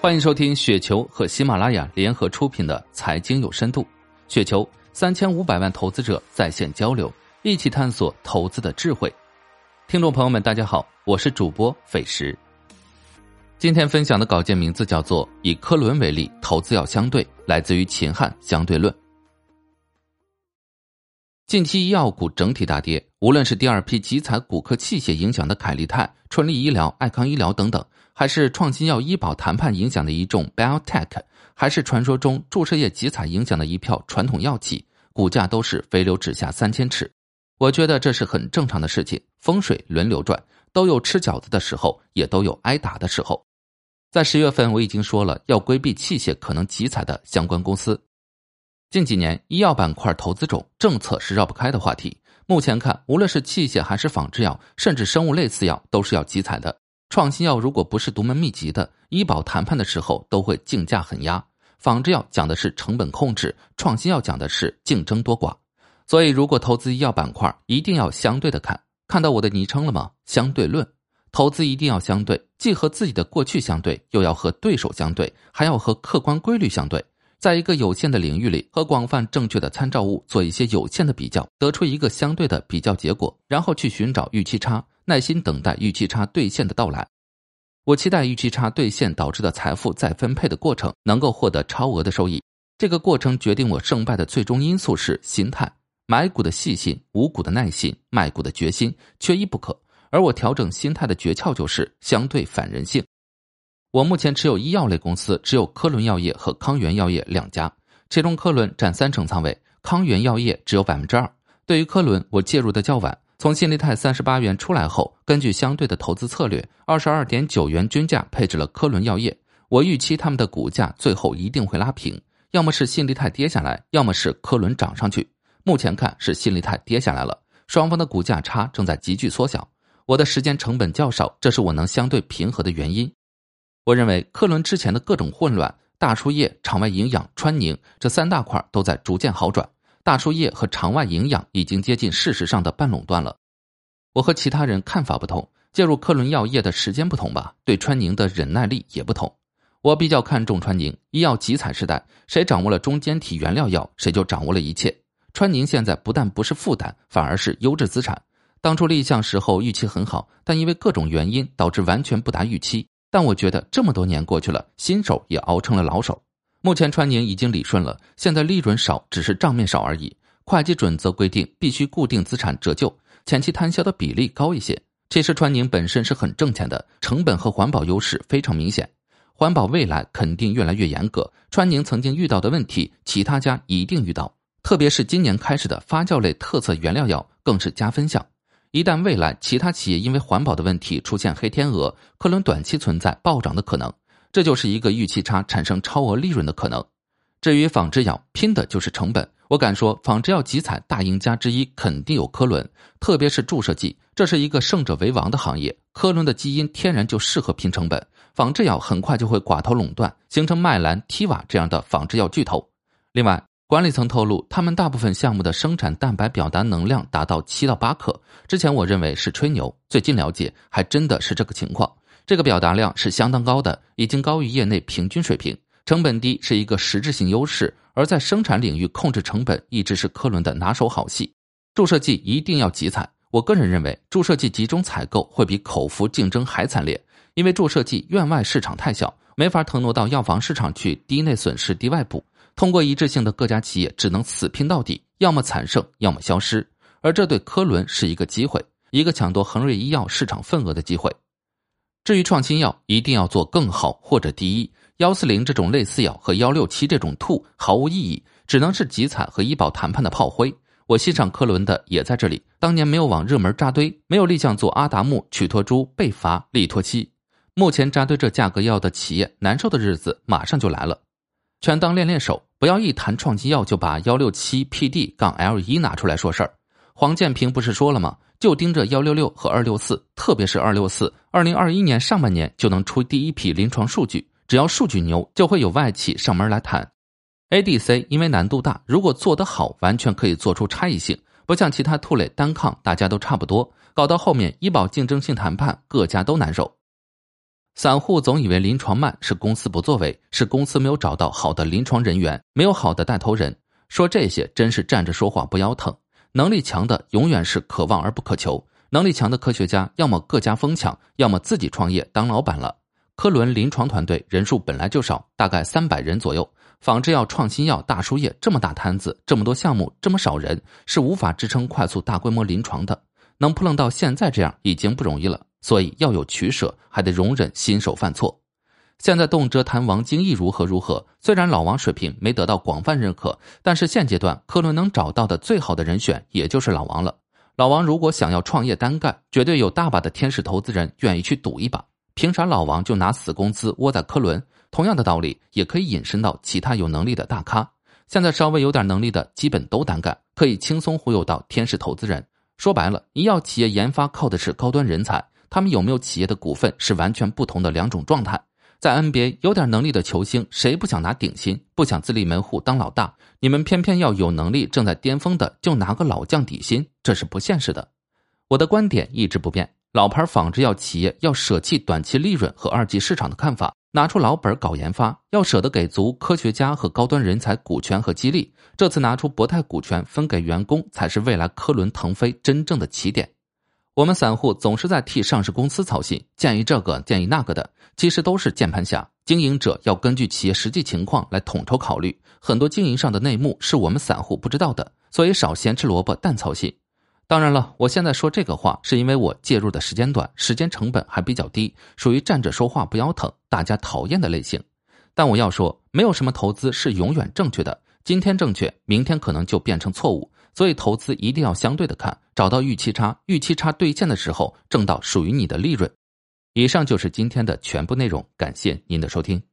欢迎收听雪球和喜马拉雅联合出品的《财经有深度》，雪球三千五百万投资者在线交流，一起探索投资的智慧。听众朋友们，大家好，我是主播斐石。今天分享的稿件名字叫做《以科伦为例，投资要相对》，来自于秦汉相对论。近期医药股整体大跌，无论是第二批集采骨科器械影响的凯利泰、春丽医疗、爱康医疗等等，还是创新药医保谈判影响的一众 biotech，还是传说中注射液集采影响的一票传统药企，股价都是飞流直下三千尺。我觉得这是很正常的事情，风水轮流转，都有吃饺子的时候，也都有挨打的时候。在十月份，我已经说了要规避器械可能集采的相关公司。近几年，医药板块投资中，政策是绕不开的话题。目前看，无论是器械还是仿制药，甚至生物类似药，都是要集采的。创新药如果不是独门秘籍的，医保谈判的时候都会竞价狠压。仿制药讲的是成本控制，创新药讲的是竞争多寡。所以，如果投资医药板块，一定要相对的看。看到我的昵称了吗？相对论，投资一定要相对，既和自己的过去相对，又要和对手相对，还要和客观规律相对。在一个有限的领域里，和广泛正确的参照物做一些有限的比较，得出一个相对的比较结果，然后去寻找预期差，耐心等待预期差兑现的到来。我期待预期差兑现导致的财富再分配的过程能够获得超额的收益。这个过程决定我胜败的最终因素是心态：买股的细心，无股的耐心，卖股的决心，缺一不可。而我调整心态的诀窍就是相对反人性。我目前持有医药类公司，只有科伦药业和康源药业两家，其中科伦占三成仓位，康源药业只有百分之二。对于科伦，我介入的较晚，从新力泰三十八元出来后，根据相对的投资策略，二十二点九元均价配置了科伦药业。我预期他们的股价最后一定会拉平，要么是新力泰跌下来，要么是科伦涨上去。目前看是新力泰跌下来了，双方的股价差正在急剧缩小。我的时间成本较少，这是我能相对平和的原因。我认为科伦之前的各种混乱，大输液、场外营养、川宁这三大块都在逐渐好转。大输液和场外营养已经接近事实上的半垄断了。我和其他人看法不同，介入科伦药业的时间不同吧，对川宁的忍耐力也不同。我比较看重川宁。医药集采时代，谁掌握了中间体原料药，谁就掌握了一切。川宁现在不但不是负担，反而是优质资产。当初立项时候预期很好，但因为各种原因导致完全不达预期。但我觉得这么多年过去了，新手也熬成了老手。目前川宁已经理顺了，现在利润少只是账面少而已。会计准则规定必须固定资产折旧，前期摊销的比例高一些。其实川宁本身是很挣钱的，成本和环保优势非常明显。环保未来肯定越来越严格，川宁曾经遇到的问题，其他家一定遇到。特别是今年开始的发酵类特色原料药，更是加分项。一旦未来其他企业因为环保的问题出现黑天鹅，科伦短期存在暴涨的可能，这就是一个预期差产生超额利润的可能。至于仿制药，拼的就是成本。我敢说，仿制药集采大赢家之一肯定有科伦，特别是注射剂，这是一个胜者为王的行业。科伦的基因天然就适合拼成本，仿制药很快就会寡头垄断，形成麦兰、提瓦这样的仿制药巨头。另外，管理层透露，他们大部分项目的生产蛋白表达能量达到七到八克。之前我认为是吹牛，最近了解还真的是这个情况。这个表达量是相当高的，已经高于业内平均水平。成本低是一个实质性优势，而在生产领域控制成本一直是科伦的拿手好戏。注射剂一定要集采，我个人认为注射剂集中采购会比口服竞争还惨烈，因为注射剂院外市场太小，没法腾挪到药房市场去低内损失低外补。通过一致性的各家企业只能死拼到底，要么惨胜，要么消失。而这对科伦是一个机会，一个抢夺恒瑞医药市场份额的机会。至于创新药，一定要做更好或者第一。幺四零这种类似药和幺六七这种兔毫无意义，只能是集采和医保谈判的炮灰。我欣赏科伦的也在这里，当年没有往热门扎堆，没有立项做阿达木、曲托珠、贝伐、利托七。目前扎堆这价格药的企业，难受的日子马上就来了。全当练练手，不要一谈创新药就把幺六七 PD 杠 L 一拿出来说事儿。黄建平不是说了吗？就盯着幺六六和二六四，特别是二六四，二零二一年上半年就能出第一批临床数据。只要数据牛，就会有外企上门来谈。ADC 因为难度大，如果做得好，完全可以做出差异性，不像其他兔类单抗，大家都差不多，搞到后面医保竞争性谈判，各家都难受。散户总以为临床慢是公司不作为，是公司没有找到好的临床人员，没有好的带头人。说这些真是站着说话不腰疼。能力强的永远是可望而不可求。能力强的科学家要么各家疯抢，要么自己创业当老板了。科伦临床团队人数本来就少，大概三百人左右。仿制药、创新药、大输液这么大摊子，这么多项目，这么少人，是无法支撑快速大规模临床的。能扑棱到现在这样已经不容易了。所以要有取舍，还得容忍新手犯错。现在动辄谈王经义如何如何，虽然老王水平没得到广泛认可，但是现阶段科伦能找到的最好的人选也就是老王了。老王如果想要创业单干，绝对有大把的天使投资人愿意去赌一把。凭啥老王就拿死工资窝在科伦？同样的道理也可以引申到其他有能力的大咖。现在稍微有点能力的，基本都单干，可以轻松忽悠到天使投资人。说白了，医药企业研发靠的是高端人才。他们有没有企业的股份是完全不同的两种状态。在 NBA 有点能力的球星，谁不想拿顶薪，不想自立门户当老大？你们偏偏要有能力、正在巅峰的就拿个老将底薪，这是不现实的。我的观点一直不变：老牌仿制药企业要舍弃短期利润和二级市场的看法，拿出老本搞研发，要舍得给足科学家和高端人才股权和激励。这次拿出博泰股权分给员工，才是未来科伦腾飞真正的起点。我们散户总是在替上市公司操心，建议这个建议那个的，其实都是键盘侠。经营者要根据企业实际情况来统筹考虑，很多经营上的内幕是我们散户不知道的，所以少咸吃萝卜淡操心。当然了，我现在说这个话是因为我介入的时间短，时间成本还比较低，属于站着说话不腰疼，大家讨厌的类型。但我要说，没有什么投资是永远正确的，今天正确，明天可能就变成错误。所以投资一定要相对的看，找到预期差，预期差兑现的时候，挣到属于你的利润。以上就是今天的全部内容，感谢您的收听。